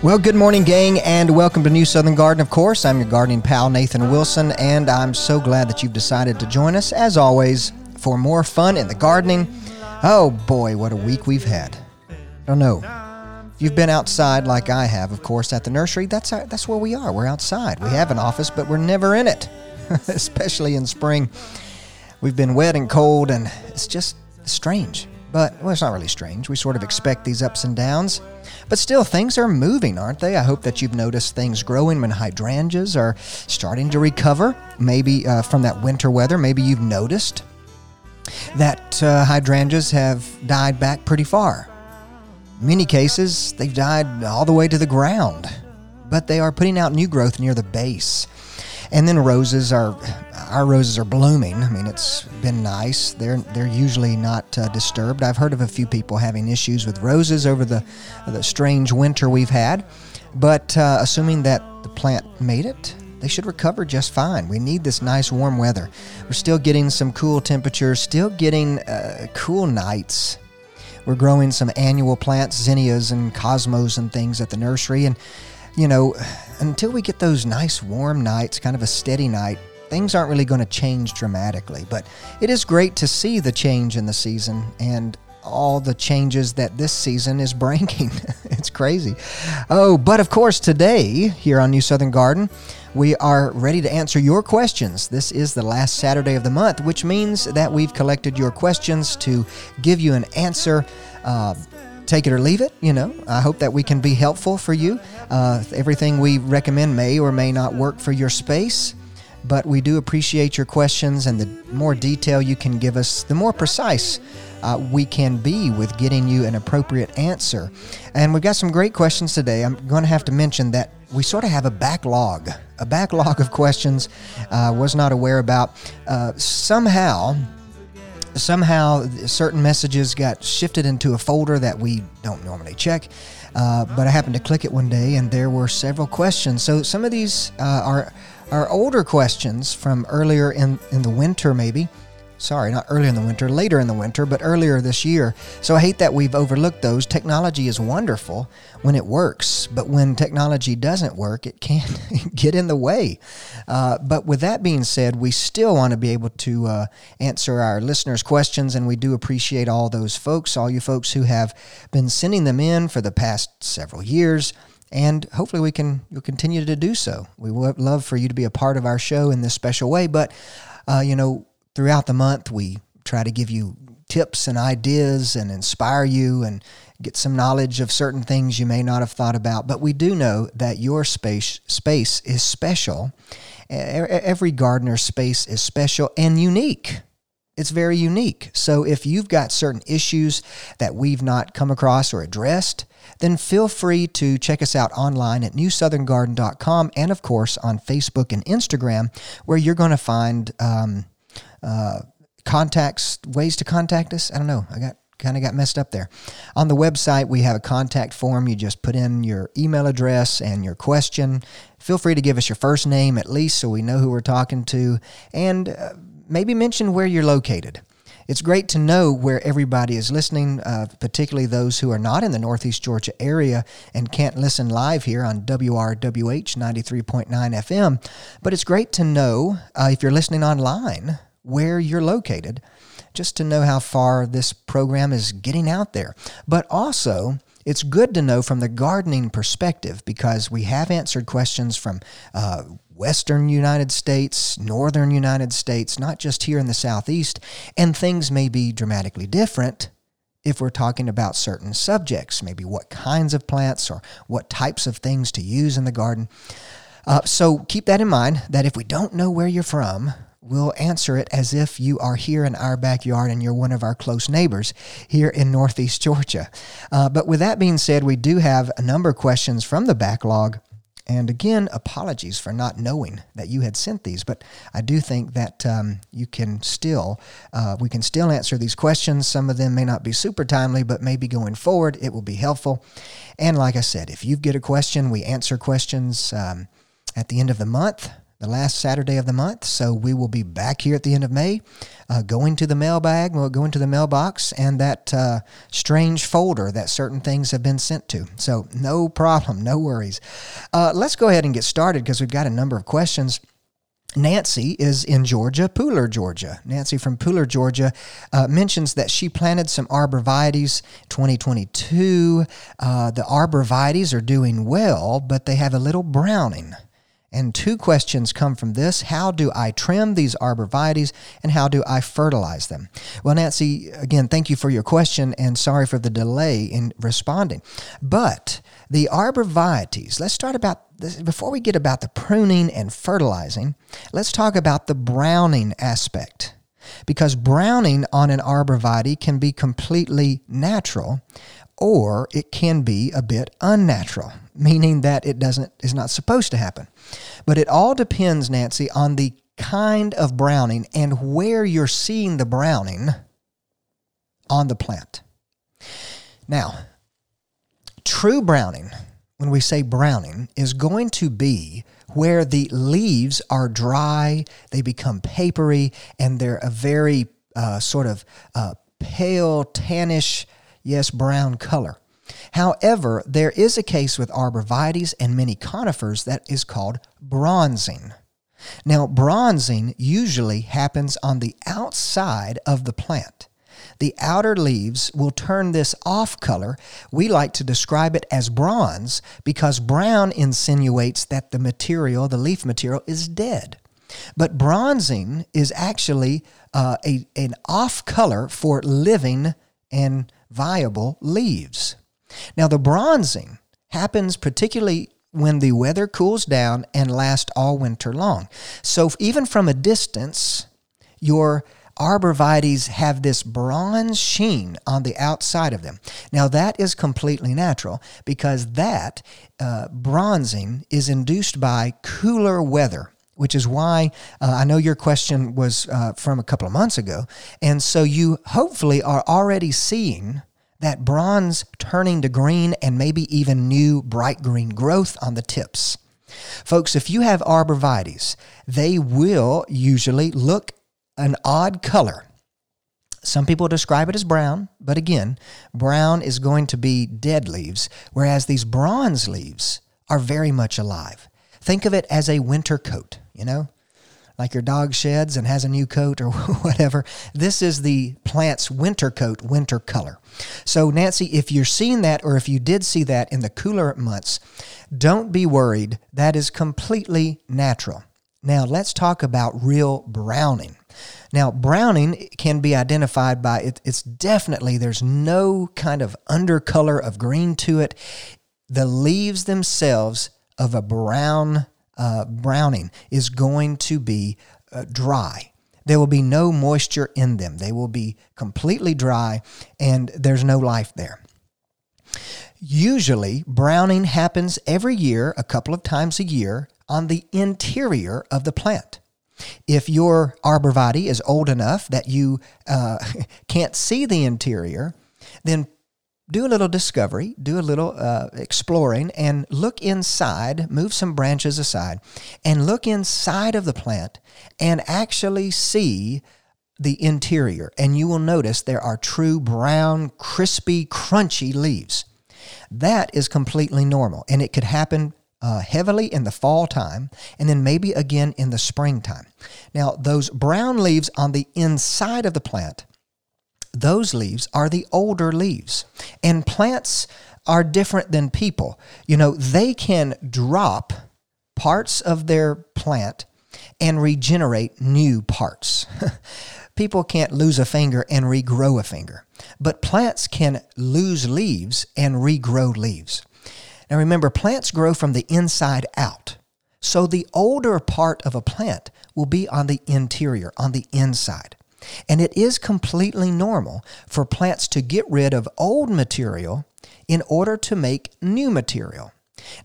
Well, good morning, gang, and welcome to New Southern Garden. Of course, I'm your gardening pal, Nathan Wilson, and I'm so glad that you've decided to join us, as always, for more fun in the gardening. Oh boy, what a week we've had. Oh, I don't know. You've been outside like I have, of course, at the nursery, that's, our, that's where we are. We're outside. We have an office, but we're never in it, especially in spring. We've been wet and cold, and it's just strange. But, well, it's not really strange. We sort of expect these ups and downs. But still, things are moving, aren't they? I hope that you've noticed things growing when hydrangeas are starting to recover, maybe uh, from that winter weather. Maybe you've noticed that uh, hydrangeas have died back pretty far. In many cases, they've died all the way to the ground, but they are putting out new growth near the base. And then roses are, our roses are blooming. I mean, it's been nice. They're they're usually not uh, disturbed. I've heard of a few people having issues with roses over the the strange winter we've had, but uh, assuming that the plant made it, they should recover just fine. We need this nice warm weather. We're still getting some cool temperatures, still getting uh, cool nights. We're growing some annual plants, zinnias and cosmos and things at the nursery, and you know, until we get those nice warm nights, kind of a steady night, things aren't really going to change dramatically. But it is great to see the change in the season and all the changes that this season is bringing. it's crazy. Oh, but of course, today here on New Southern Garden, we are ready to answer your questions. This is the last Saturday of the month, which means that we've collected your questions to give you an answer. Uh, take it or leave it. You know, I hope that we can be helpful for you. Uh, everything we recommend may or may not work for your space, but we do appreciate your questions, and the more detail you can give us, the more precise uh, we can be with getting you an appropriate answer. And we've got some great questions today. I'm going to have to mention that we sort of have a backlog, a backlog of questions. Uh, was not aware about. Uh, somehow, somehow certain messages got shifted into a folder that we don't normally check. Uh, but I happened to click it one day, and there were several questions. So some of these uh, are are older questions from earlier in in the winter, maybe sorry, not earlier in the winter, later in the winter, but earlier this year. So I hate that we've overlooked those. Technology is wonderful when it works, but when technology doesn't work, it can get in the way. Uh, but with that being said, we still want to be able to uh, answer our listeners' questions, and we do appreciate all those folks, all you folks who have been sending them in for the past several years and hopefully we can you'll continue to do so. We would love for you to be a part of our show in this special way, but uh, you know throughout the month, we try to give you tips and ideas and inspire you and get some knowledge of certain things you may not have thought about. But we do know that your space space is special. Every gardener's space is special and unique. It's very unique. So if you've got certain issues that we've not come across or addressed, then feel free to check us out online at newsoutherngarden.com and, of course, on Facebook and Instagram, where you're going to find um, uh, contacts, ways to contact us. I don't know. I got kind of got messed up there. On the website, we have a contact form. You just put in your email address and your question. Feel free to give us your first name at least so we know who we're talking to, and uh, maybe mention where you're located. It's great to know where everybody is listening, uh, particularly those who are not in the Northeast Georgia area and can't listen live here on WRWH 93.9 FM. But it's great to know uh, if you're listening online where you're located, just to know how far this program is getting out there. But also, it's good to know from the gardening perspective because we have answered questions from uh, Western United States, Northern United States, not just here in the Southeast, and things may be dramatically different if we're talking about certain subjects, maybe what kinds of plants or what types of things to use in the garden. Uh, so keep that in mind that if we don't know where you're from, we'll answer it as if you are here in our backyard and you're one of our close neighbors here in Northeast Georgia. Uh, but with that being said, we do have a number of questions from the backlog. And again, apologies for not knowing that you had sent these, but I do think that um, you can still, uh, we can still answer these questions. Some of them may not be super timely, but maybe going forward it will be helpful. And like I said, if you get a question, we answer questions um, at the end of the month the last Saturday of the month. So we will be back here at the end of May, uh, going to the mailbag, we'll go into the mailbox and that uh, strange folder that certain things have been sent to. So no problem, no worries. Uh, let's go ahead and get started because we've got a number of questions. Nancy is in Georgia, Pooler, Georgia. Nancy from Pooler, Georgia uh, mentions that she planted some arborvitaes 2022. Uh, the arborvitaes are doing well, but they have a little browning. And two questions come from this How do I trim these arborvitaes and how do I fertilize them? Well, Nancy, again, thank you for your question and sorry for the delay in responding. But the arborvitaes, let's start about this, before we get about the pruning and fertilizing, let's talk about the browning aspect. Because browning on an arborvitae can be completely natural or it can be a bit unnatural, meaning that it doesn't is not supposed to happen. But it all depends, Nancy, on the kind of browning and where you're seeing the browning on the plant. Now, true browning, when we say browning, is going to be where the leaves are dry, they become papery, and they're a very uh, sort of uh, pale, tannish yes, brown color. However, there is a case with arborvitaes and many conifers that is called bronzing. Now, bronzing usually happens on the outside of the plant. The outer leaves will turn this off color. We like to describe it as bronze because brown insinuates that the material, the leaf material, is dead. But bronzing is actually uh, a, an off color for living and viable leaves. Now, the bronzing happens particularly when the weather cools down and lasts all winter long. So, even from a distance, your arborvitaes have this bronze sheen on the outside of them. Now, that is completely natural because that uh, bronzing is induced by cooler weather which is why uh, I know your question was uh, from a couple of months ago. And so you hopefully are already seeing that bronze turning to green and maybe even new bright green growth on the tips. Folks, if you have arborvitaes, they will usually look an odd color. Some people describe it as brown, but again, brown is going to be dead leaves, whereas these bronze leaves are very much alive. Think of it as a winter coat you know? Like your dog sheds and has a new coat or whatever. This is the plant's winter coat, winter color. So, Nancy, if you're seeing that or if you did see that in the cooler months, don't be worried. That is completely natural. Now, let's talk about real browning. Now, browning can be identified by it, it's definitely, there's no kind of undercolor of green to it. The leaves themselves of a brown uh, browning is going to be uh, dry. There will be no moisture in them. They will be completely dry and there's no life there. Usually, browning happens every year, a couple of times a year, on the interior of the plant. If your arborvitae is old enough that you uh, can't see the interior, then do a little discovery, do a little uh, exploring, and look inside, move some branches aside, and look inside of the plant and actually see the interior. And you will notice there are true brown, crispy, crunchy leaves. That is completely normal, and it could happen uh, heavily in the fall time and then maybe again in the springtime. Now, those brown leaves on the inside of the plant those leaves are the older leaves. And plants are different than people. You know, they can drop parts of their plant and regenerate new parts. people can't lose a finger and regrow a finger, but plants can lose leaves and regrow leaves. Now remember, plants grow from the inside out. So the older part of a plant will be on the interior, on the inside. And it is completely normal for plants to get rid of old material in order to make new material.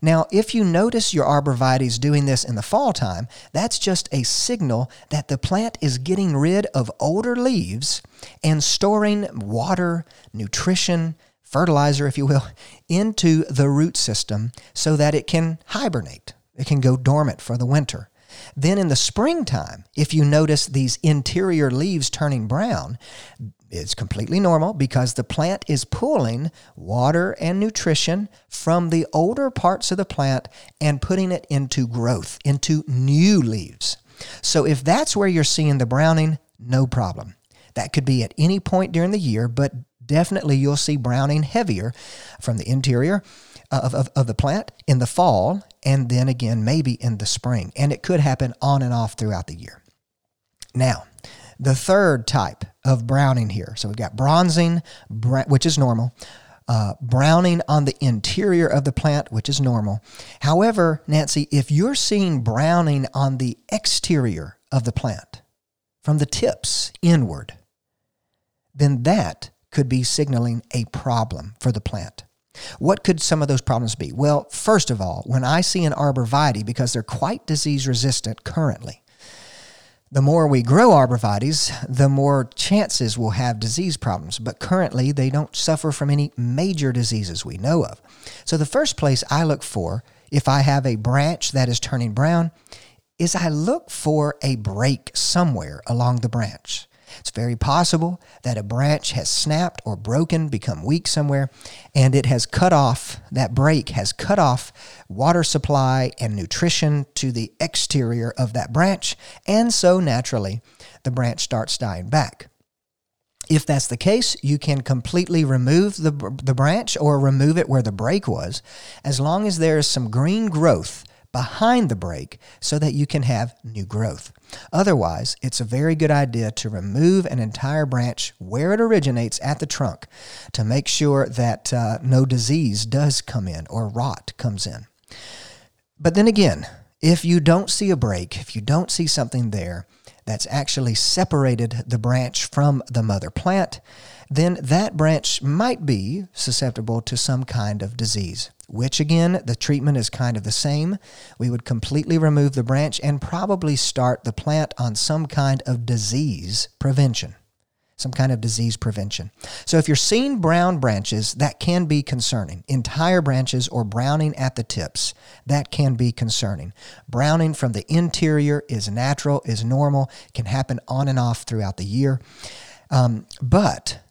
Now, if you notice your arborvitaes doing this in the fall time, that's just a signal that the plant is getting rid of older leaves and storing water, nutrition, fertilizer, if you will, into the root system so that it can hibernate. It can go dormant for the winter. Then in the springtime, if you notice these interior leaves turning brown, it's completely normal because the plant is pulling water and nutrition from the older parts of the plant and putting it into growth, into new leaves. So if that's where you're seeing the browning, no problem. That could be at any point during the year, but definitely you'll see browning heavier from the interior of, of, of the plant in the fall and then again maybe in the spring. And it could happen on and off throughout the year. Now, the third type of browning here. So we've got bronzing, which is normal. Uh, browning on the interior of the plant, which is normal. However, Nancy, if you're seeing browning on the exterior of the plant, from the tips inward, then that could be signaling a problem for the plant. What could some of those problems be? Well, first of all, when I see an arborvitae, because they're quite disease resistant currently, the more we grow arborvitaes, the more chances we'll have disease problems. But currently, they don't suffer from any major diseases we know of. So, the first place I look for if I have a branch that is turning brown is I look for a break somewhere along the branch. It's very possible that a branch has snapped or broken, become weak somewhere, and it has cut off, that break has cut off water supply and nutrition to the exterior of that branch, and so naturally the branch starts dying back. If that's the case, you can completely remove the, the branch or remove it where the break was, as long as there is some green growth behind the break so that you can have new growth. Otherwise, it's a very good idea to remove an entire branch where it originates at the trunk to make sure that uh, no disease does come in or rot comes in. But then again, if you don't see a break, if you don't see something there that's actually separated the branch from the mother plant, then that branch might be susceptible to some kind of disease which again, the treatment is kind of the same. We would completely remove the branch and probably start the plant on some kind of disease prevention. Some kind of disease prevention. So, if you're seeing brown branches, that can be concerning. Entire branches or browning at the tips, that can be concerning. Browning from the interior is natural, is normal, can happen on and off throughout the year. Um, but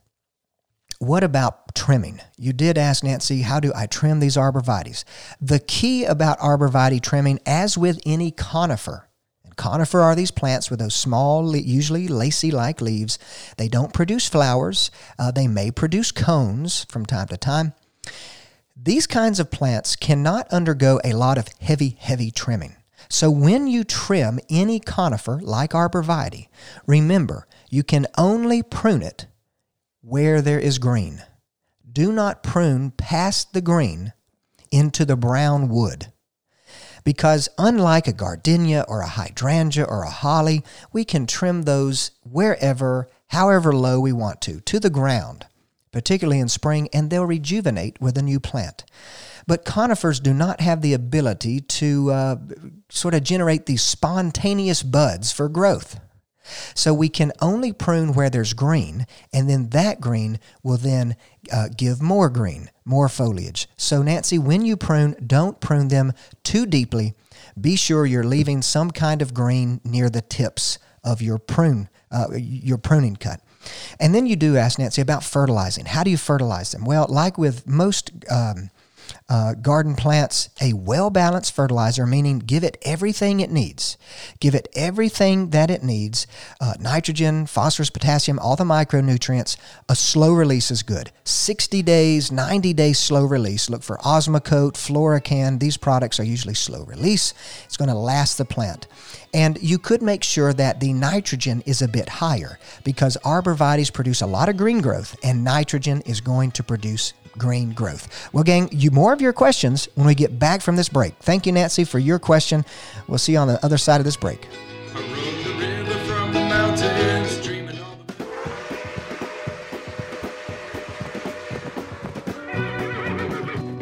what about trimming? You did ask Nancy, how do I trim these arborvitaes? The key about arborvitae trimming, as with any conifer, and conifer are these plants with those small, usually lacy like leaves. They don't produce flowers, uh, they may produce cones from time to time. These kinds of plants cannot undergo a lot of heavy, heavy trimming. So when you trim any conifer like arborvitae, remember you can only prune it where there is green. Do not prune past the green into the brown wood. Because unlike a gardenia or a hydrangea or a holly, we can trim those wherever, however low we want to, to the ground, particularly in spring, and they'll rejuvenate with a new plant. But conifers do not have the ability to uh, sort of generate these spontaneous buds for growth. So we can only prune where there's green, and then that green will then uh, give more green, more foliage. So, Nancy, when you prune, don't prune them too deeply. Be sure you're leaving some kind of green near the tips of your prune, uh, your pruning cut. And then you do ask Nancy about fertilizing. How do you fertilize them? Well, like with most um, uh, garden plants a well balanced fertilizer, meaning give it everything it needs. Give it everything that it needs uh, nitrogen, phosphorus, potassium, all the micronutrients. A slow release is good. 60 days, 90 days slow release. Look for Osmocote, Florikan. These products are usually slow release. It's going to last the plant. And you could make sure that the nitrogen is a bit higher because arborvitaes produce a lot of green growth and nitrogen is going to produce green growth. Well, gang, you more of your questions when we get back from this break. Thank you, Nancy, for your question. We'll see you on the other side of this break.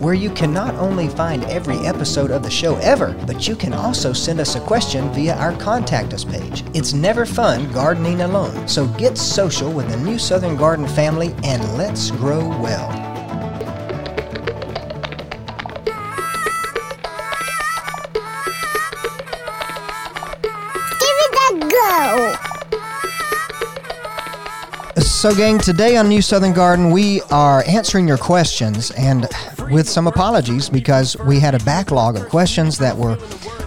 where you can not only find every episode of the show ever, but you can also send us a question via our Contact Us page. It's never fun gardening alone, so get social with the New Southern Garden family and let's grow well. Give it a go! So, gang, today on New Southern Garden, we are answering your questions and with some apologies because we had a backlog of questions that were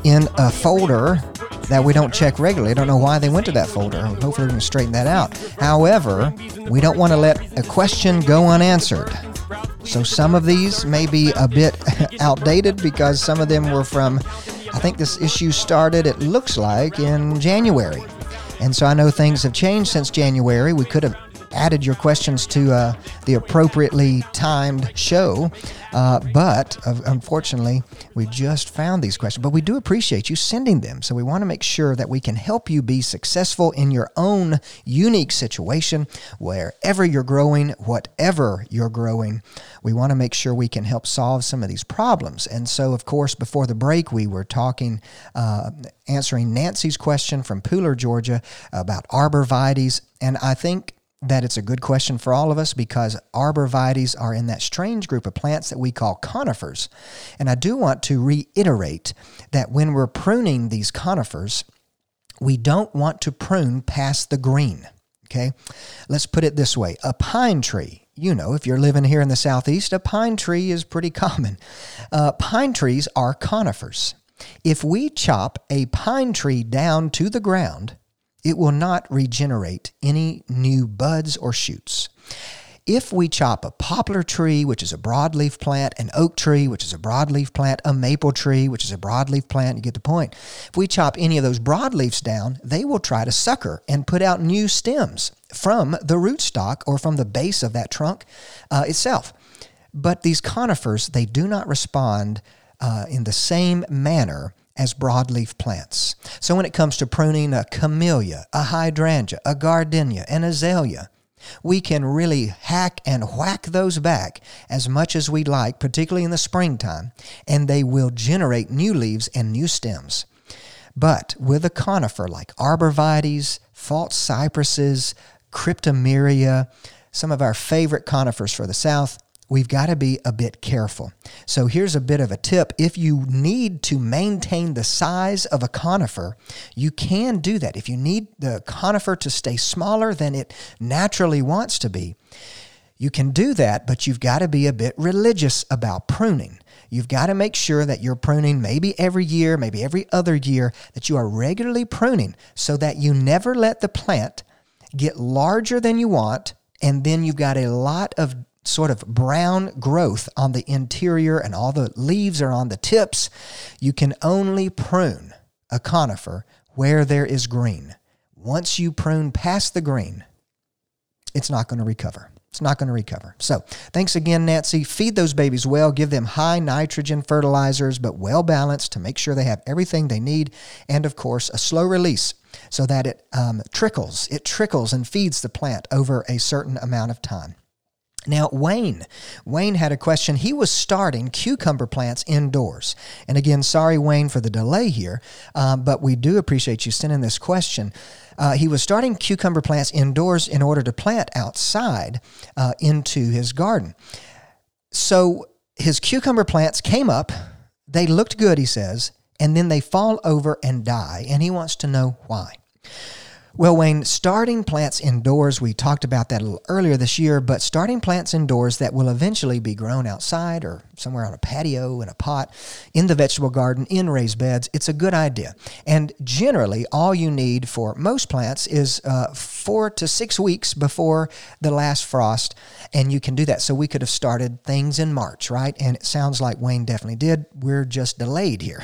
in a folder that we don't check regularly. I don't know why they went to that folder. Hopefully, we can straighten that out. However, we don't want to let a question go unanswered. So, some of these may be a bit outdated because some of them were from, I think this issue started, it looks like, in January. And so I know things have changed since January. We could have added your questions to uh, the appropriately timed show. Uh, but uh, unfortunately, we just found these questions. But we do appreciate you sending them. So we want to make sure that we can help you be successful in your own unique situation, wherever you're growing, whatever you're growing. We want to make sure we can help solve some of these problems. And so, of course, before the break, we were talking, uh, answering Nancy's question from Pooler, Georgia about arborvitaes. And I think that it's a good question for all of us because arborvitaes are in that strange group of plants that we call conifers. And I do want to reiterate that when we're pruning these conifers, we don't want to prune past the green. Okay? Let's put it this way a pine tree. You know, if you're living here in the southeast, a pine tree is pretty common. Uh, pine trees are conifers. If we chop a pine tree down to the ground, it will not regenerate any new buds or shoots. If we chop a poplar tree, which is a broadleaf plant, an oak tree, which is a broadleaf plant, a maple tree, which is a broadleaf plant, you get the point. If we chop any of those broadleaves down, they will try to sucker and put out new stems from the rootstock or from the base of that trunk uh, itself. But these conifers, they do not respond uh, in the same manner as broadleaf plants. So when it comes to pruning a camellia, a hydrangea, a gardenia, an azalea, we can really hack and whack those back as much as we like, particularly in the springtime, and they will generate new leaves and new stems. But with a conifer like arborvitaes, false cypresses, cryptomeria, some of our favorite conifers for the South, we've got to be a bit careful. So here's a bit of a tip. If you need to maintain the size of a conifer, you can do that. If you need the conifer to stay smaller than it naturally wants to be, you can do that, but you've got to be a bit religious about pruning. You've got to make sure that you're pruning maybe every year, maybe every other year, that you are regularly pruning so that you never let the plant get larger than you want and then you've got a lot of sort of brown growth on the interior and all the leaves are on the tips. You can only prune a conifer where there is green. Once you prune past the green, it's not going to recover. It's not going to recover. So, thanks again, Nancy. Feed those babies well. Give them high nitrogen fertilizers, but well balanced to make sure they have everything they need. And of course, a slow release so that it um, trickles. It trickles and feeds the plant over a certain amount of time. Now, Wayne, Wayne had a question. He was starting cucumber plants indoors. And again, sorry, Wayne, for the delay here, um, but we do appreciate you sending this question. Uh, he was starting cucumber plants indoors in order to plant outside uh, into his garden. So his cucumber plants came up. They looked good, he says, and then they fall over and die, and he wants to know why. Well, Wayne, starting plants indoors, we talked about that a little earlier this year, but starting plants indoors that will eventually be grown outside or somewhere on a patio, in a pot, in the vegetable garden, in raised beds, it's a good idea. And generally, all you need for most plants is uh, four to six weeks before the last frost, and you can do that. So we could have started things in March, right? And it sounds like Wayne definitely did. We're just delayed here.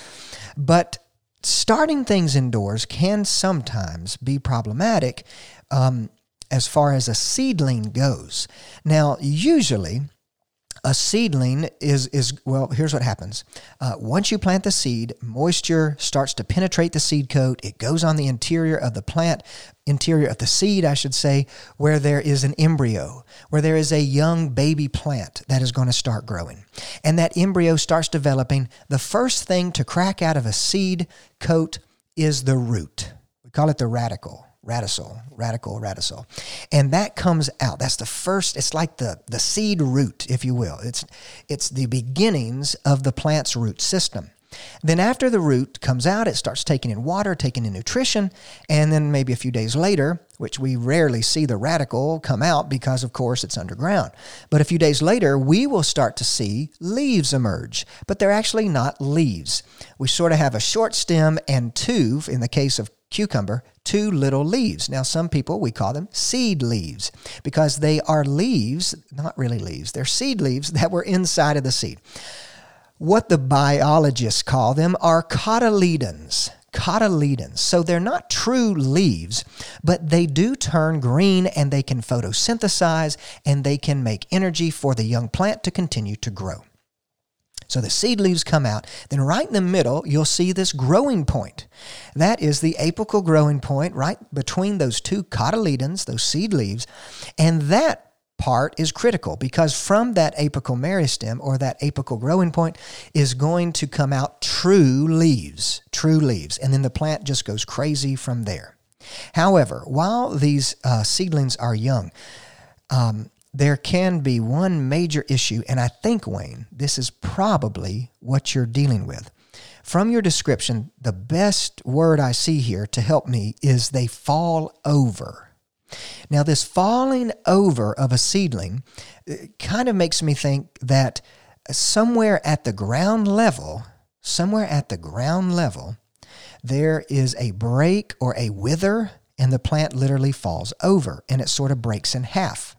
but starting things indoors can sometimes be problematic um, as far as a seedling goes. Now, usually, a seedling is is well here's what happens. Uh, once you plant the seed moisture starts to penetrate the seed coat. It goes on the interior of the plant interior of the seed i should say where there is an embryo where there is a young baby plant that is going to start growing. And that embryo starts developing. The first thing to crack out of a seed coat is the root. We call it the radicle radicle, radicle, radicle. And that comes out. That's the first, it's like the, the seed root, if you will. It's, it's the beginnings of the plant's root system. Then, after the root comes out, it starts taking in water, taking in nutrition, and then maybe a few days later, which we rarely see the radicle come out because, of course, it's underground. But a few days later, we will start to see leaves emerge, but they're actually not leaves. We sort of have a short stem and two, in the case of cucumber, two little leaves. Now, some people, we call them seed leaves because they are leaves, not really leaves, they're seed leaves that were inside of the seed. What the biologists call them are cotyledons. Cotyledons. So they're not true leaves, but they do turn green and they can photosynthesize and they can make energy for the young plant to continue to grow. So the seed leaves come out. Then right in the middle, you'll see this growing point. That is the apical growing point right between those two cotyledons, those seed leaves. And that part is critical because from that apical meristem or that apical growing point is going to come out true leaves, true leaves. And then the plant just goes crazy from there. However, while these uh, seedlings are young, um, there can be one major issue, and I think, Wayne, this is probably what you're dealing with. From your description, the best word I see here to help me is they fall over. Now, this falling over of a seedling uh, kind of makes me think that somewhere at the ground level, somewhere at the ground level, there is a break or a wither, and the plant literally falls over and it sort of breaks in half.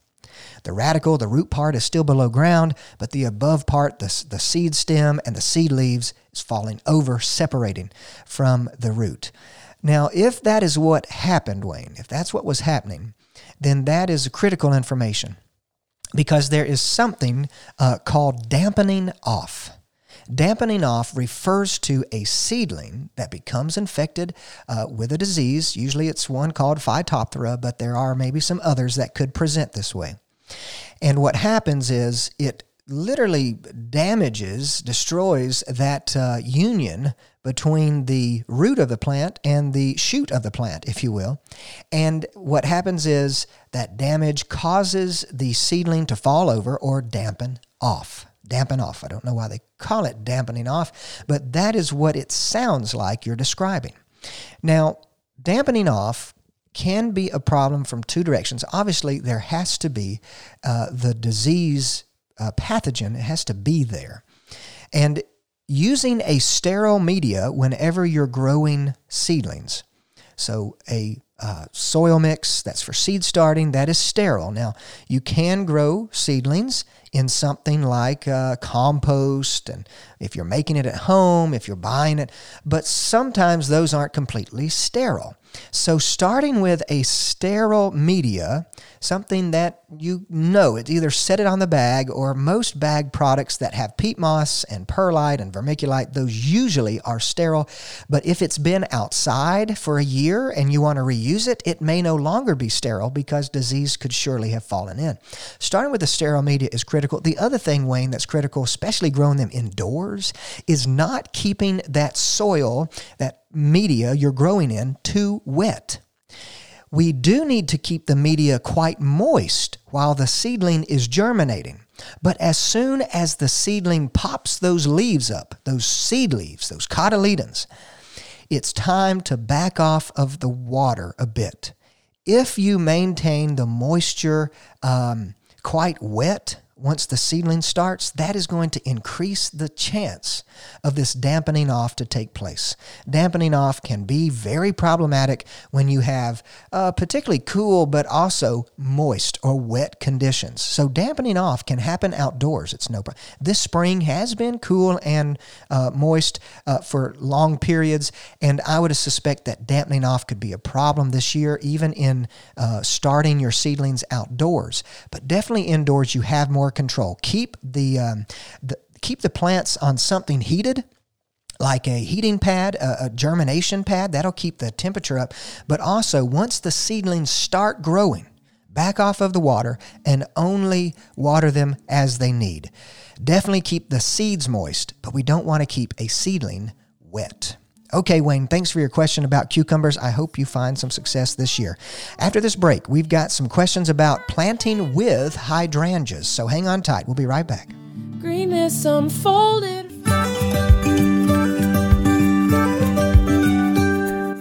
The radicle, the root part, is still below ground, but the above part, the, the seed stem and the seed leaves, is falling over, separating from the root. Now, if that is what happened, Wayne, if that's what was happening, then that is critical information because there is something uh, called dampening off. Dampening off refers to a seedling that becomes infected uh, with a disease. Usually it's one called Phytophthora, but there are maybe some others that could present this way. And what happens is it literally damages, destroys that uh, union between the root of the plant and the shoot of the plant, if you will. And what happens is that damage causes the seedling to fall over or dampen off. Dampen off. I don't know why they call it dampening off, but that is what it sounds like you're describing. Now, dampening off can be a problem from two directions. Obviously, there has to be uh, the disease uh, pathogen, it has to be there. And using a sterile media whenever you're growing seedlings. So, a uh, soil mix that's for seed starting that is sterile. Now, you can grow seedlings in something like uh, compost, and if you're making it at home, if you're buying it, but sometimes those aren't completely sterile. So, starting with a sterile media, something that you know, it's either set it on the bag or most bag products that have peat moss and perlite and vermiculite, those usually are sterile. But if it's been outside for a year and you want to reuse it, it may no longer be sterile because disease could surely have fallen in. Starting with the sterile media is critical. The other thing, Wayne, that's critical, especially growing them indoors, is not keeping that soil, that media you're growing in too wet. we do need to keep the media quite moist while the seedling is germinating. But as soon as the seedling pops those leaves up, those seed leaves, those cotyledons, it's time to back off of the water a bit. If you maintain the moisture um, quite wet, once the seedling starts, that is going to increase the chance of this dampening off to take place. Dampening off can be very problematic when you have uh, particularly cool but also moist or wet conditions. So dampening off can happen outdoors. It's no problem. This spring has been cool and uh, moist uh, for long periods, and I would suspect that dampening off could be a problem this year, even in uh, starting your seedlings outdoors. But definitely indoors, you have more control. Keep the, um, the keep the plants on something heated like a heating pad, a, a, germination pad, that'll keep the temperature up. But also, once the seedlings start growing, back off of the water and only water them as they need. Definitely keep the seeds moist, but we don't want to keep a seedling wet. Okay, Wayne, thanks for your question about cucumbers. I hope you find some success this year. After this break, we've got some questions about planting with hydrangeas, so hang on tight. We'll be right back. Greenness unfolded.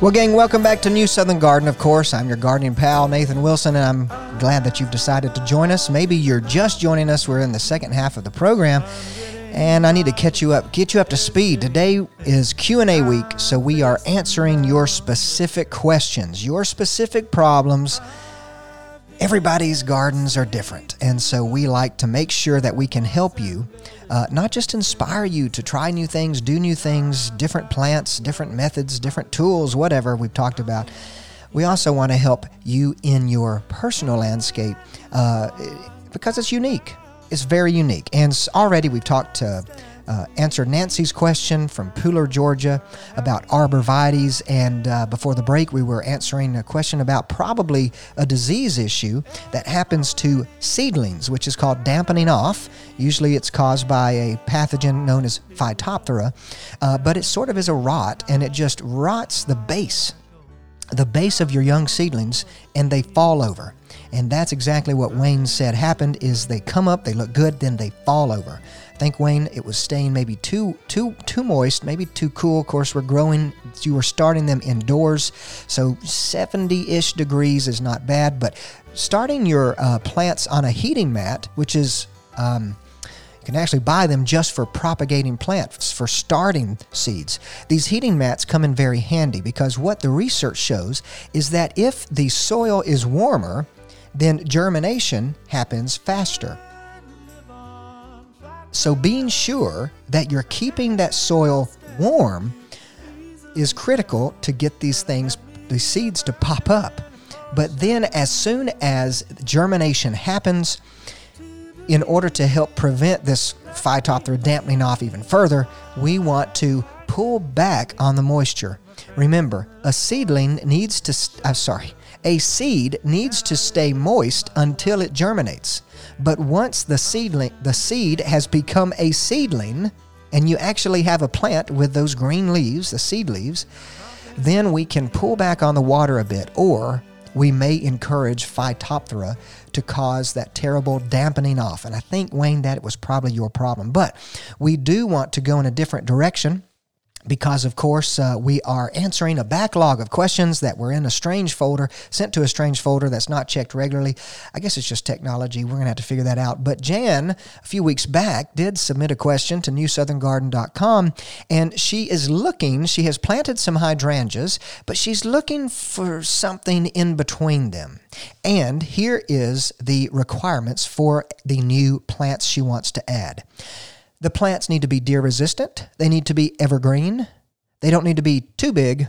Well, gang, welcome back to New Southern Garden, of course. I'm your gardening pal, Nathan Wilson, and I'm glad that you've decided to join us. Maybe you're just joining us. We're in the second half of the program, and I need to catch you up, get you up to speed. Today is Q&A week, so we are answering your specific questions, your specific problems everybody's gardens are different. And so we like to make sure that we can help you, uh, not just inspire you to try new things, do new things, different plants, different methods, different tools, whatever we've talked about. We also want to help you in your personal landscape uh, because it's unique. It's very unique. And already we've talked to uh, answered Nancy's question from Pooler, Georgia about arborvitaes. And uh, before the break, we were answering a question about probably a disease issue that happens to seedlings, which is called dampening off. Usually it's caused by a pathogen known as Phytophthora, uh, but it sort of is a rot and it just rots the base the base of your young seedlings and they fall over and that's exactly what wayne said happened is they come up they look good then they fall over think Wayne, it was staying maybe too too too moist, maybe too cool. Of course, we're growing. You were starting them indoors, so 70-ish degrees is not bad. But starting your uh, plants on a heating mat, which is um, you can actually buy them just for propagating plants, for starting seeds. These heating mats come in very handy because what the research shows is that if the soil is warmer, then germination happens faster. So, being sure that you're keeping that soil warm is critical to get these things, these seeds to pop up. But then, as soon as germination happens, in order to help prevent this phytophthora dampening off even further, we want to pull back on the moisture. Remember, a seedling needs to, I'm uh, sorry, a seed needs to stay moist until it germinates. But once the seedling the seed has become a seedling and you actually have a plant with those green leaves, the seed leaves, then we can pull back on the water a bit or we may encourage Phytophthora to cause that terrible dampening off. And I think, Wayne, that was probably your problem. But we do want to go in a different direction because of course uh, we are answering a backlog of questions that were in a strange folder sent to a strange folder that's not checked regularly. I guess it's just technology. We're going to have to figure that out. But jan a few weeks back did submit a question to newsoutherngarden.com and she is looking she has planted some hydrangeas but she's looking for something in between them. And here is the requirements for the new plants she wants to add the plants need to be deer resistant, they need to be evergreen, they don't need to be too big,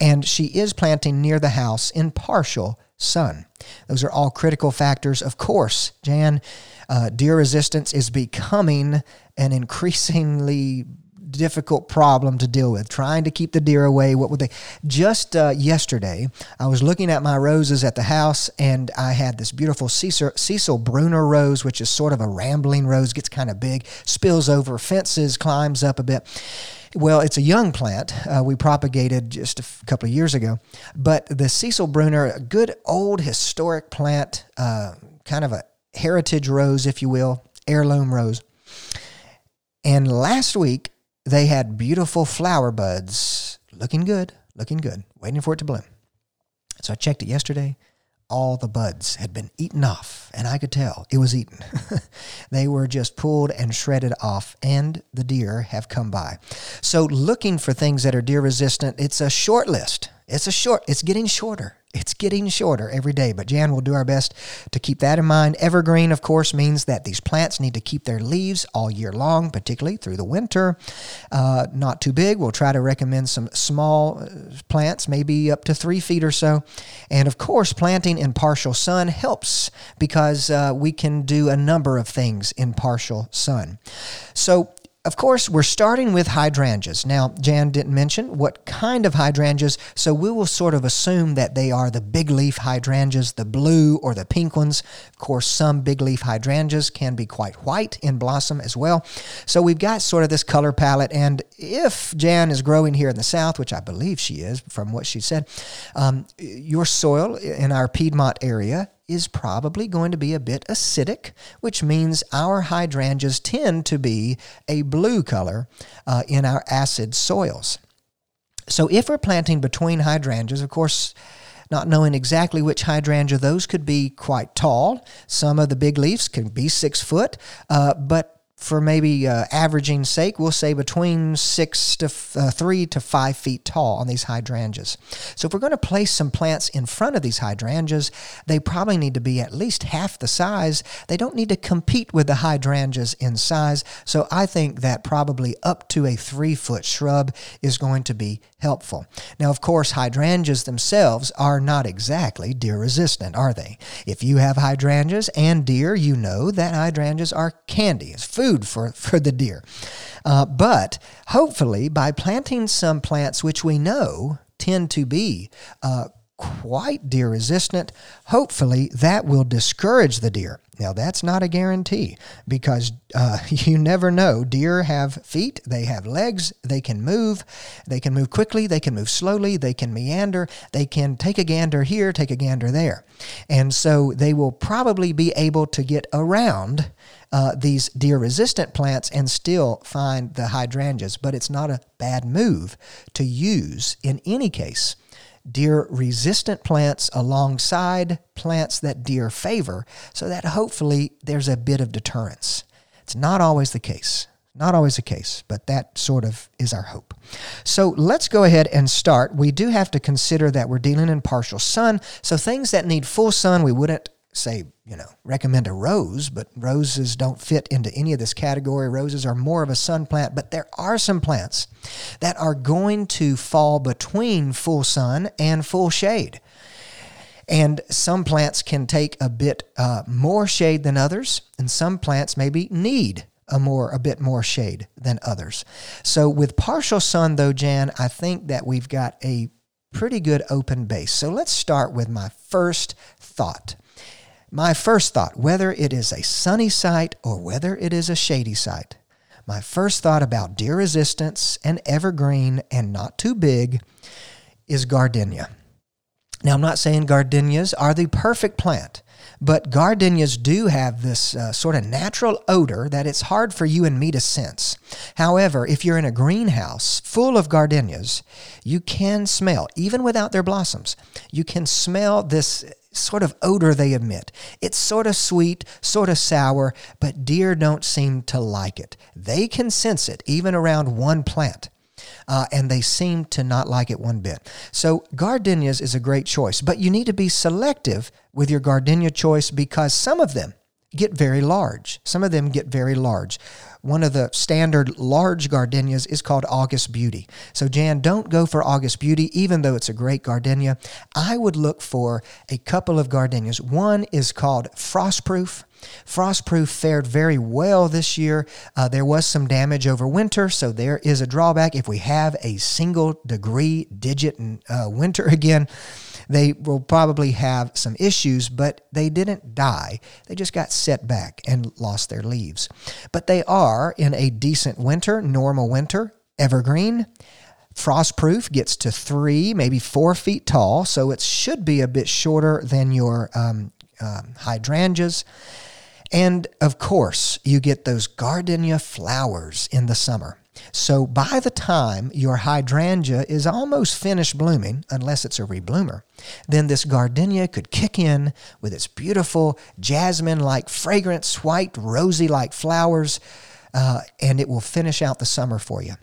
and she is planting near the house in partial sun. Those are all critical factors. Of course, Jan, uh, deer resistance is becoming an increasingly difficult problem to deal with. Trying to keep the deer away. What would they? Just uh, yesterday, I was looking at my roses at the house, and I had this beautiful Cecil, Brunner rose, which is sort of a rambling rose, gets kind of big, spills over fences, climbs up a bit. Well, it's a young plant. Uh, we propagated just a f- couple of years ago. But the Cecil Brunner, a good old historic plant, uh, kind of a heritage rose, if you will, heirloom rose. And last week, they had beautiful flower buds, looking good, looking good, waiting for it to bloom. So I checked it yesterday. All the buds had been eaten off, and I could tell it was eaten. they were just pulled and shredded off, and the deer have come by. So, looking for things that are deer resistant, it's a short list. It's a short, it's getting shorter. It's getting shorter every day, but Jan will do our best to keep that in mind. Evergreen, of course, means that these plants need to keep their leaves all year long, particularly through the winter. Uh, not too big. We'll try to recommend some small uh, plants, maybe up to three feet or so. And of course, planting in partial sun helps because uh, we can do a number of things in partial sun. So, of course, we're starting with hydrangeas. Now, Jan didn't mention what kind of hydrangeas, so we will sort of assume that they are the big leaf hydrangeas, the blue or the pink ones. Of course, some big leaf hydrangeas can be quite white in blossom as well. So we've got sort of this color palette, and if Jan is growing here in the south, which I believe she is from what she said, um, your soil in our Piedmont area is probably going to be a bit acidic, which means our hydrangeas tend to be a blue color uh, in our acid soils. So if we're planting between hydrangeas, of course, not knowing exactly which hydrangea, those could be quite tall. Some of the big leaves can be six foot, uh, but for maybe uh, averaging sake, we'll say between six to f- uh, three to five feet tall on these hydrangeas. So if we're going to place some plants in front of these hydrangeas, they probably need to be at least half the size. They don't need to compete with the hydrangeas in size. So I think that probably up to a three foot shrub is going to be helpful. Now, of course, hydrangeas themselves are not exactly deer resistant, are they? If you have hydrangeas and deer, you know that hydrangeas are candy, it's food for, for the deer. Uh, but hopefully, by planting some plants which we know tend to be uh, quite deer resistant, hopefully that will discourage the deer. Now, that's not a guarantee because uh, you never know. Deer have feet, they have legs, they can move, they can move quickly, they can move slowly, they can meander, they can take a gander here, take a gander there. And so they will probably be able to get around uh, these deer resistant plants and still find the hydrangeas, but it's not a bad move to use in any case deer resistant plants alongside plants that deer favor so that hopefully there's a bit of deterrence. It's not always the case. Not always the case, but that sort of is our hope. So let's go ahead and start. We do have to consider that we're dealing in partial sun. So things that need full sun, we wouldn't say, you know, recommend a rose, but roses don't fit into any of this category. Roses are more of a sun plant, but there are some plants that are going to fall between full sun and full shade. And some plants can take a bit uh, more shade than others, and some plants maybe need a more a bit more shade than others. So with partial sun though, Jan, I think that we've got a pretty good open base. So let's start with my first thought. My first thought, whether it is a sunny site or whether it is a shady site, my first thought about deer resistance and evergreen and not too big is gardenia. Now, I'm not saying gardenias are the perfect plant, but gardenias do have this uh, sort of natural odor that it's hard for you and me to sense. However, if you're in a greenhouse full of gardenias, you can smell, even without their blossoms, you can smell this sort of odor they emit. It's sort of sweet, sort of sour, but deer don't seem to like it. They can sense it even around one plant. Uh, and they seem to not like it one bit. So, gardenias is a great choice, but you need to be selective with your gardenia choice because some of them, get very large. Some of them get very large. One of the standard large gardenias is called August Beauty. So, Jan, don't go for August Beauty, even though it's a great gardenia. I would look for a couple of gardenias. One is called Frostproof. Frostproof fared very well this year. Uh, there was some damage over winter, so there is a drawback. If we have a single degree digit uh, winter again, they will probably have some issues, but they didn't die. They just got set back and lost their leaves. But they are in a decent winter, normal winter, evergreen. Frostproof gets to three, maybe four feet tall, so it should be a bit shorter than your um, um, hydrangeas. And of course, you get those gardenia flowers in the summer. So by the time your hydrangea is almost finished blooming, unless it's a rebloomer, then this gardenia could kick in with its beautiful jasmine like fragrance, white, rosy like flowers, uh, and it will finish out the summer for you.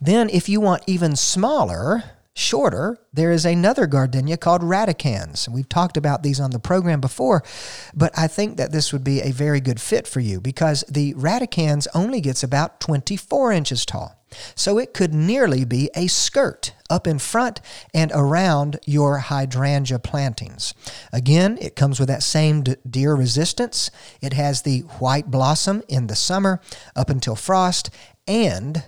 Then, if you want even smaller, shorter, there is another gardenia called radicans. We've talked about these on the program before, but I think that this would be a very good fit for you because the radicans only gets about 24 inches tall. So it could nearly be a skirt up in front and around your hydrangea plantings. Again, it comes with that same deer resistance. It has the white blossom in the summer up until frost and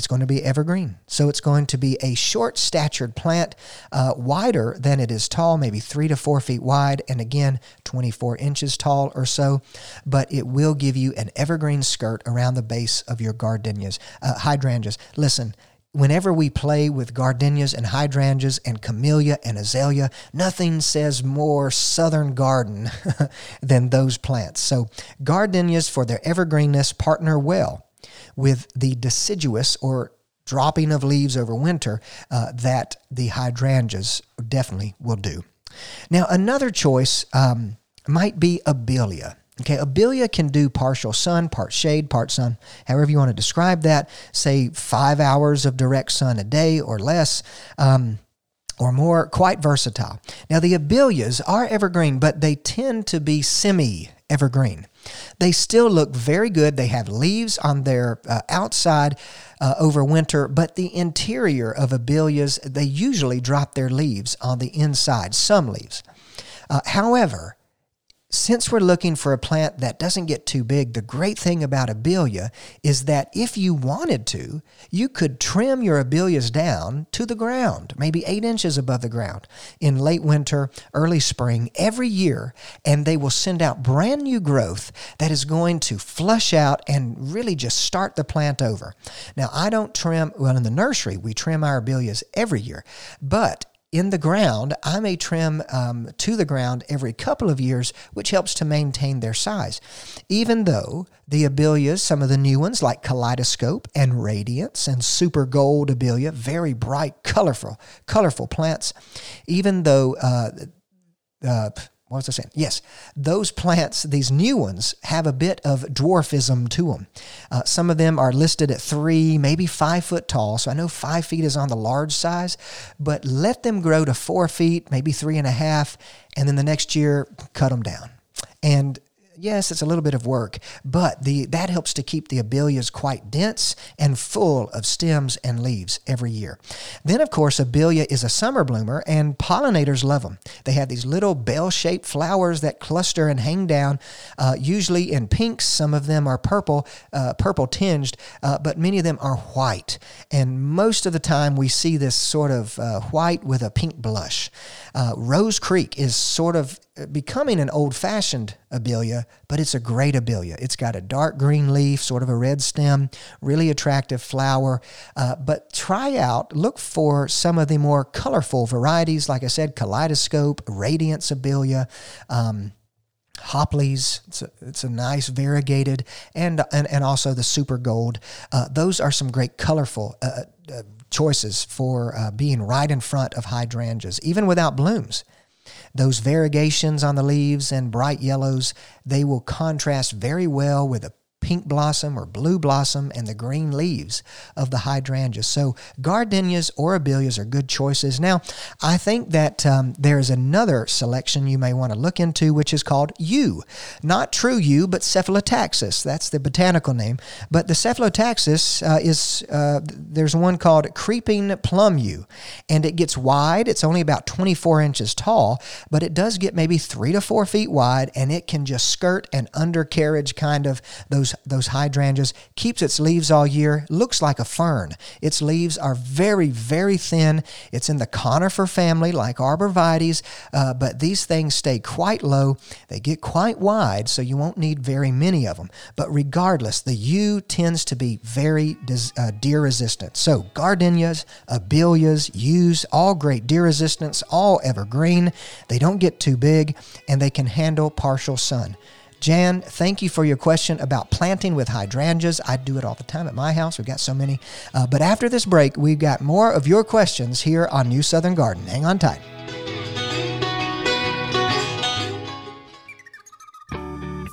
it's going to be evergreen. So it's going to be a short statured plant, uh, wider than it is tall, maybe three to four feet wide, and again, 24 inches tall or so. But it will give you an evergreen skirt around the base of your gardenias, uh, hydrangeas. Listen, whenever we play with gardenias and hydrangeas and camellia and azalea, nothing says more southern garden than those plants. So, gardenias, for their evergreenness, partner well with the deciduous or dropping of leaves over winter uh, that the hydrangeas definitely will do. Now, another choice um, might be abelia. Okay, abelia can do partial sun, part shade, part sun, however you want to describe that. Say five hours of direct sun a day or less. Um, or more, quite versatile. Now, the abelias are evergreen, but they tend to be semi evergreen. They still look very good. They have leaves on their uh, outside uh, over winter, but the interior of abelias, they usually drop their leaves on the inside, some leaves. Uh, however, since we're looking for a plant that doesn't get too big, the great thing about abelia is that if you wanted to, you could trim your abelias down to the ground, maybe eight inches above the ground, in late winter, early spring, every year, and they will send out brand new growth that is going to flush out and really just start the plant over. Now, I don't trim, well, in the nursery, we trim our abelias every year, but in the ground, I may trim um, to the ground every couple of years, which helps to maintain their size. Even though the abelias, some of the new ones like Kaleidoscope and Radiance and Super Gold abelia, very bright, colorful, colorful plants, even though uh, uh, what was I saying? Yes, those plants, these new ones, have a bit of dwarfism to them. Uh, some of them are listed at three, maybe five foot tall. So I know five feet is on the large size, but let them grow to four feet, maybe three and a half, and then the next year cut them down. And yes, it's a little bit of work, but the that helps to keep the abelias quite dense and full of stems and leaves every year. Then, of course, abelia is a summer bloomer, and pollinators love them. They have these little bell-shaped flowers that cluster and hang down, uh, usually in pinks. Some of them are purple, uh, purple tinged, uh, but many of them are white. And most of the time, we see this sort of uh, white with a pink blush. Uh, Rose Creek is sort of becoming an old fashioned abelia, but it's a great abelia. It's got a dark green leaf, sort of a red stem, really attractive flower. Uh, but try out, look for some of the more colorful varieties, like I said, kaleidoscope, radiance abelia. Um, Hopley's, it's a, it's a nice variegated, and, and, and also the super gold. Uh, those are some great colorful uh, uh choices for uh, being right in front of hydrangeas, even without blooms. Those variegations on the leaves and bright yellows, they will contrast very well with a pink blossom or blue blossom and the green leaves of the hydrangea. So gardenias or abelias are good choices. Now, I think that um, there's another selection you may want to look into, which is called yew. Not true yew, but Cephalotaxis. That's the botanical name. But the Cephalotaxis uh, is, uh, there's one called creeping plum yew, and it gets wide. It's only about 24 inches tall, but it does get maybe three to four feet wide, and it can just skirt an undercarriage kind of those those those hydrangeas, keeps its leaves all year, looks like a fern. Its leaves are very, very thin. It's in the conifer family, like arborvitaes, uh, but these things stay quite low. They get quite wide, so you won't need very many of them. But regardless, the yew tends to be very uh, deer resistant. So gardenias, abelias, yews, all great deer resistance, all evergreen. They don't get too big, and they can handle partial sun. Jan, thank you for your question about planting with hydrangeas. I do it all the time at my house. We've got so many. Uh, but after this break, we've got more of your questions here on New Southern Garden. Hang on tight.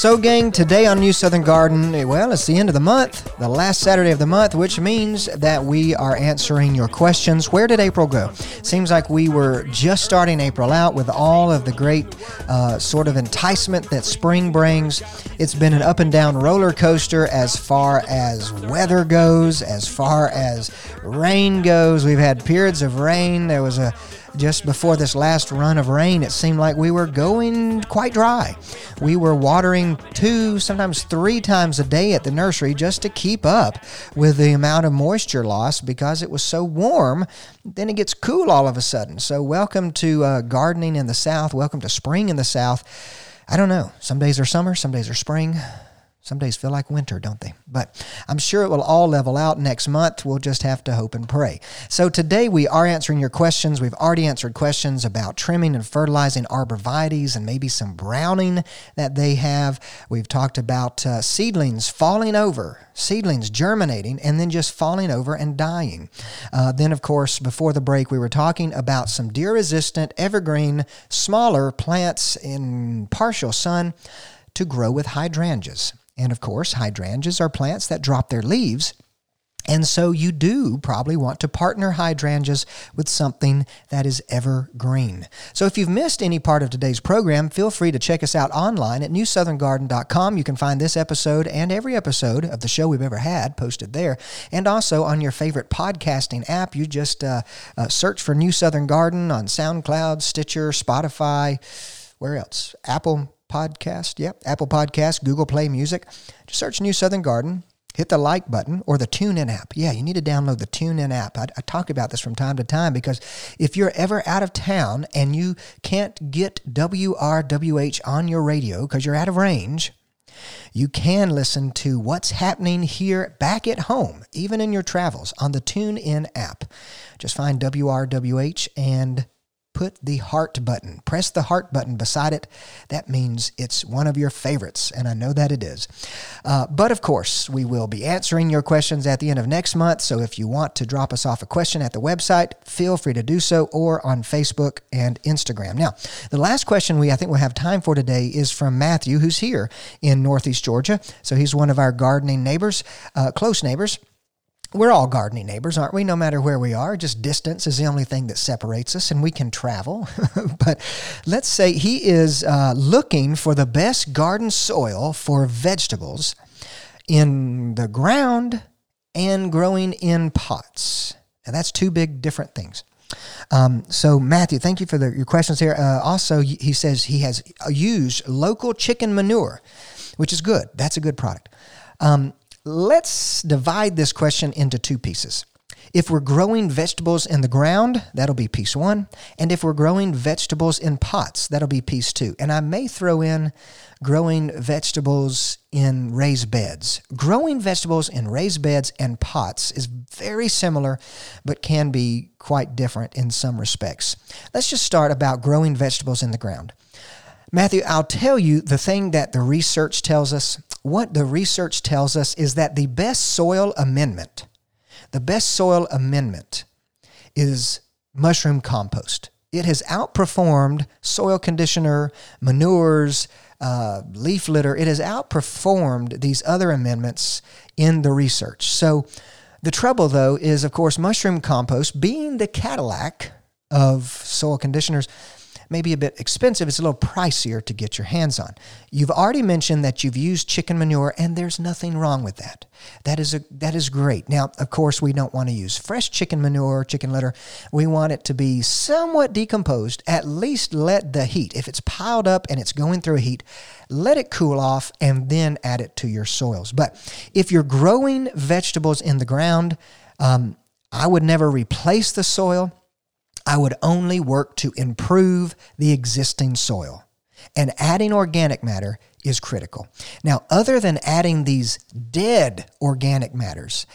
So, gang, today on New Southern Garden, well, it's the end of the month, the last Saturday of the month, which means that we are answering your questions. Where did April go? Seems like we were just starting April out with all of the great uh, sort of enticement that spring brings. It's been an up and down roller coaster as far as weather goes, as far as rain goes. We've had periods of rain. There was a just before this last run of rain, it seemed like we were going quite dry. We were watering two, sometimes three times a day at the nursery just to keep up with the amount of moisture loss because it was so warm. Then it gets cool all of a sudden. So, welcome to uh, gardening in the South. Welcome to spring in the South. I don't know. Some days are summer, some days are spring. Some days feel like winter, don't they? But I'm sure it will all level out next month. We'll just have to hope and pray. So today we are answering your questions. We've already answered questions about trimming and fertilizing arborvitaes and maybe some browning that they have. We've talked about uh, seedlings falling over, seedlings germinating, and then just falling over and dying. Uh, then, of course, before the break, we were talking about some deer resistant, evergreen, smaller plants in partial sun to grow with hydrangeas. And of course, hydrangeas are plants that drop their leaves. And so you do probably want to partner hydrangeas with something that is evergreen. So if you've missed any part of today's program, feel free to check us out online at newsoutherngarden.com. You can find this episode and every episode of the show we've ever had posted there. And also on your favorite podcasting app, you just uh, uh, search for New Southern Garden on SoundCloud, Stitcher, Spotify, where else? Apple Podcast. Yep, Apple Podcast, Google Play Music. Just search New Southern Garden. Hit the like button or the TuneIn app. Yeah, you need to download the TuneIn app. I, I talk about this from time to time because if you're ever out of town and you can't get WRWH on your radio because you're out of range, you can listen to what's happening here back at home, even in your travels, on the TuneIn app. Just find WRWH and put the heart button. Press the heart button beside it. That means it's one of your favorites, and I know that it is. Uh, but of course, we will be answering your questions at the end of next month. So if you want to drop us off a question at the website, feel free to do so or on Facebook and Instagram. Now, the last question we I think we'll have time for today is from Matthew, who's here in Northeast Georgia. So he's one of our gardening neighbors, uh, close neighbors. We're all gardening neighbors, aren't we? No matter where we are, just distance is the only thing that separates us, and we can travel. but let's say he is uh, looking for the best garden soil for vegetables in the ground and growing in pots. Now, that's two big different things. Um, so, Matthew, thank you for the, your questions here. Uh, also, he says he has used local chicken manure, which is good. That's a good product. Um, let's divide this question into two pieces. If we're growing vegetables in the ground, that'll be piece one. And if we're growing vegetables in pots, that'll be piece two. And I may throw in growing vegetables in raised beds. Growing vegetables in raised beds and pots is very similar, but can be quite different in some respects. Let's just start about growing vegetables in the ground. Matthew, I'll tell you the thing that the research tells us. What the research tells us is that the best soil amendment, the best soil amendment is mushroom compost. It has outperformed soil conditioner, manures, uh, leaf litter. It has outperformed these other amendments in the research. So, the trouble, though, is of course, mushroom compost being the Cadillac of soil conditioners maybe a bit expensive. It's a little pricier to get your hands on. You've already mentioned that you've used chicken manure, and there's nothing wrong with that. That is a that is great. Now, of course, we don't want to use fresh chicken manure, chicken litter. We want it to be somewhat decomposed. At least let the heat, if it's piled up and it's going through heat, let it cool off and then add it to your soils. But if you're growing vegetables in the ground, um, I would never replace the soil. I would only work to improve the existing soil. And adding organic matter is critical. Now, other than adding these dead organic matters,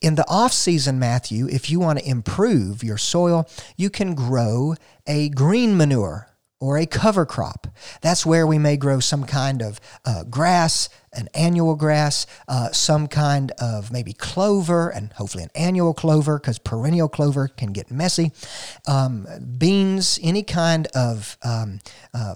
in the off season, Matthew, if you want to improve your soil, you can grow a green manure or a cover crop. That's where we may grow some kind of uh, grass, an annual grass, uh, some kind of maybe clover, and hopefully an annual clover because perennial clover can get messy. Um, beans, any kind of um, uh,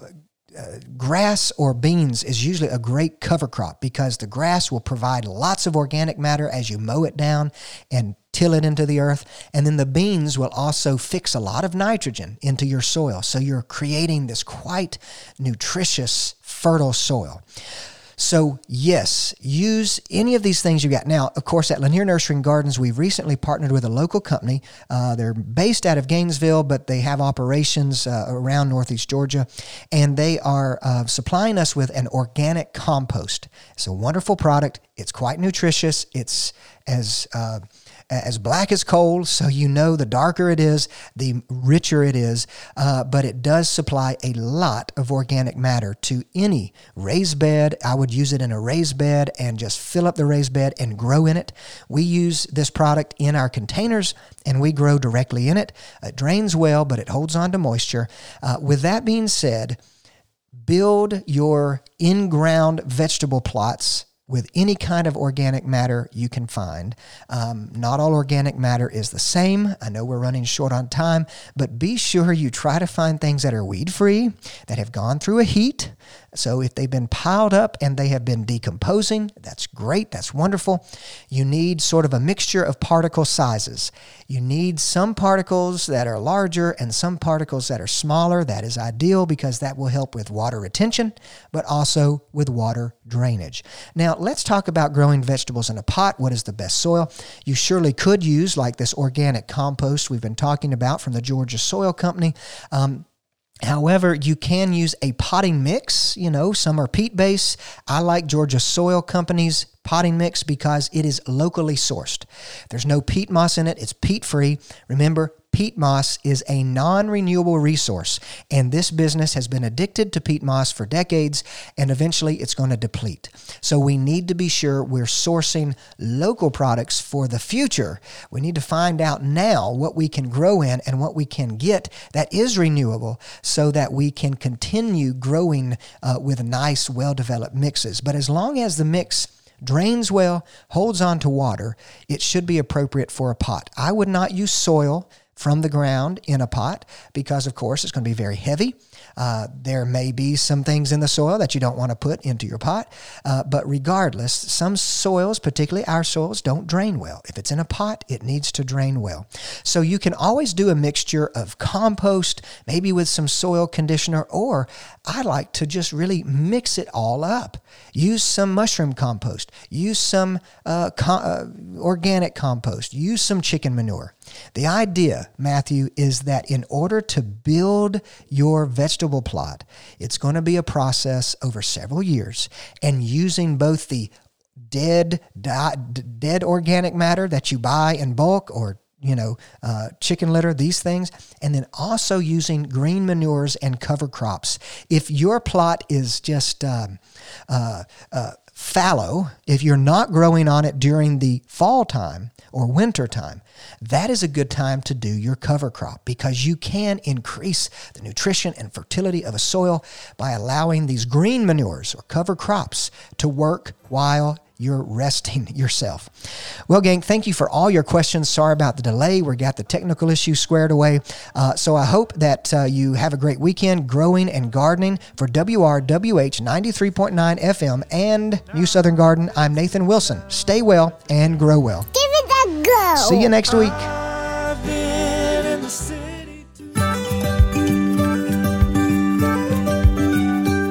grass or beans is usually a great cover crop because the grass will provide lots of organic matter as you mow it down and till it into the earth. And then the beans will also fix a lot of nitrogen into your soil. So you're creating this quite nutritious, fertile soil. So, yes, use any of these things you got. Now, of course, at Lanier Nursery and Gardens, we've recently partnered with a local company. Uh, they're based out of Gainesville, but they have operations uh, around Northeast Georgia, and they are uh, supplying us with an organic compost. It's a wonderful product. It's quite nutritious. It's as uh, as black as coal, so you know the darker it is, the richer it is. Uh, but it does supply a lot of organic matter to any raised bed. I would use it in a raised bed and just fill up the raised bed and grow in it. We use this product in our containers and we grow directly in it. It drains well, but it holds on to moisture. Uh, with that being said, build your in ground vegetable plots with any kind of organic matter you can find. Um, not all organic matter is the same. I know we're running short on time, but be sure you try to find things that are weed free, that have gone through a heat, so if they've been piled up and they have been decomposing, that's great, that's wonderful. You need sort of a mixture of particle sizes. You need some particles that are larger and some particles that are smaller. That is ideal because that will help with water retention, but also with water drainage. Now, let's talk about growing vegetables in a pot. What is the best soil? You surely could use like this organic compost we've been talking about from the Georgia Soil Company. Um, However, you can use a potting mix. You know, some are peat based. I like Georgia Soil Company's potting mix because it is locally sourced. There's no peat moss in it, it's peat free. Remember, peat moss is a non renewable resource, and this business has been addicted to peat moss for decades, and eventually it's going to deplete. So we need to be sure we're sourcing local products for the future. We need to find out now what we can grow in and what we can get that is renewable so that we can continue growing uh, with nice, well developed mixes. But as long as the mix drains well, holds on to water, it should be appropriate for a pot. I would not use soil from the ground in a pot because, of course, it's going to be very heavy. Uh, there may be some things in the soil that you don't want to put into your pot, uh, but regardless, some soils, particularly our soils, don't drain well. If it's in a pot, it needs to drain well. So you can always do a mixture of compost, maybe with some soil conditioner, or I like to just really mix it all up. Use some mushroom compost, use some uh, uh, organic compost, use some chicken manure. The idea, Matthew, is that in order to build your vegetable plot, it's going to be a process over several years and using both the dead dead organic matter that you buy in bulk or you know, uh, chicken litter, these things, and then also using green manures and cover crops. If your plot is just um, uh, uh, fallow, if you're not growing on it during the fall time or winter time, that is a good time to do your cover crop because you can increase the nutrition and fertility of a soil by allowing these green manures or cover crops to work while you're resting yourself. Well, gang, thank you for all your questions. Sorry about the delay. We got the technical issues squared away. Uh, so I hope that uh, you have a great weekend growing and gardening for WRWH 93.9 FM and New Southern Garden. I'm Nathan Wilson. Stay well and grow well. Give it a go. See you next week.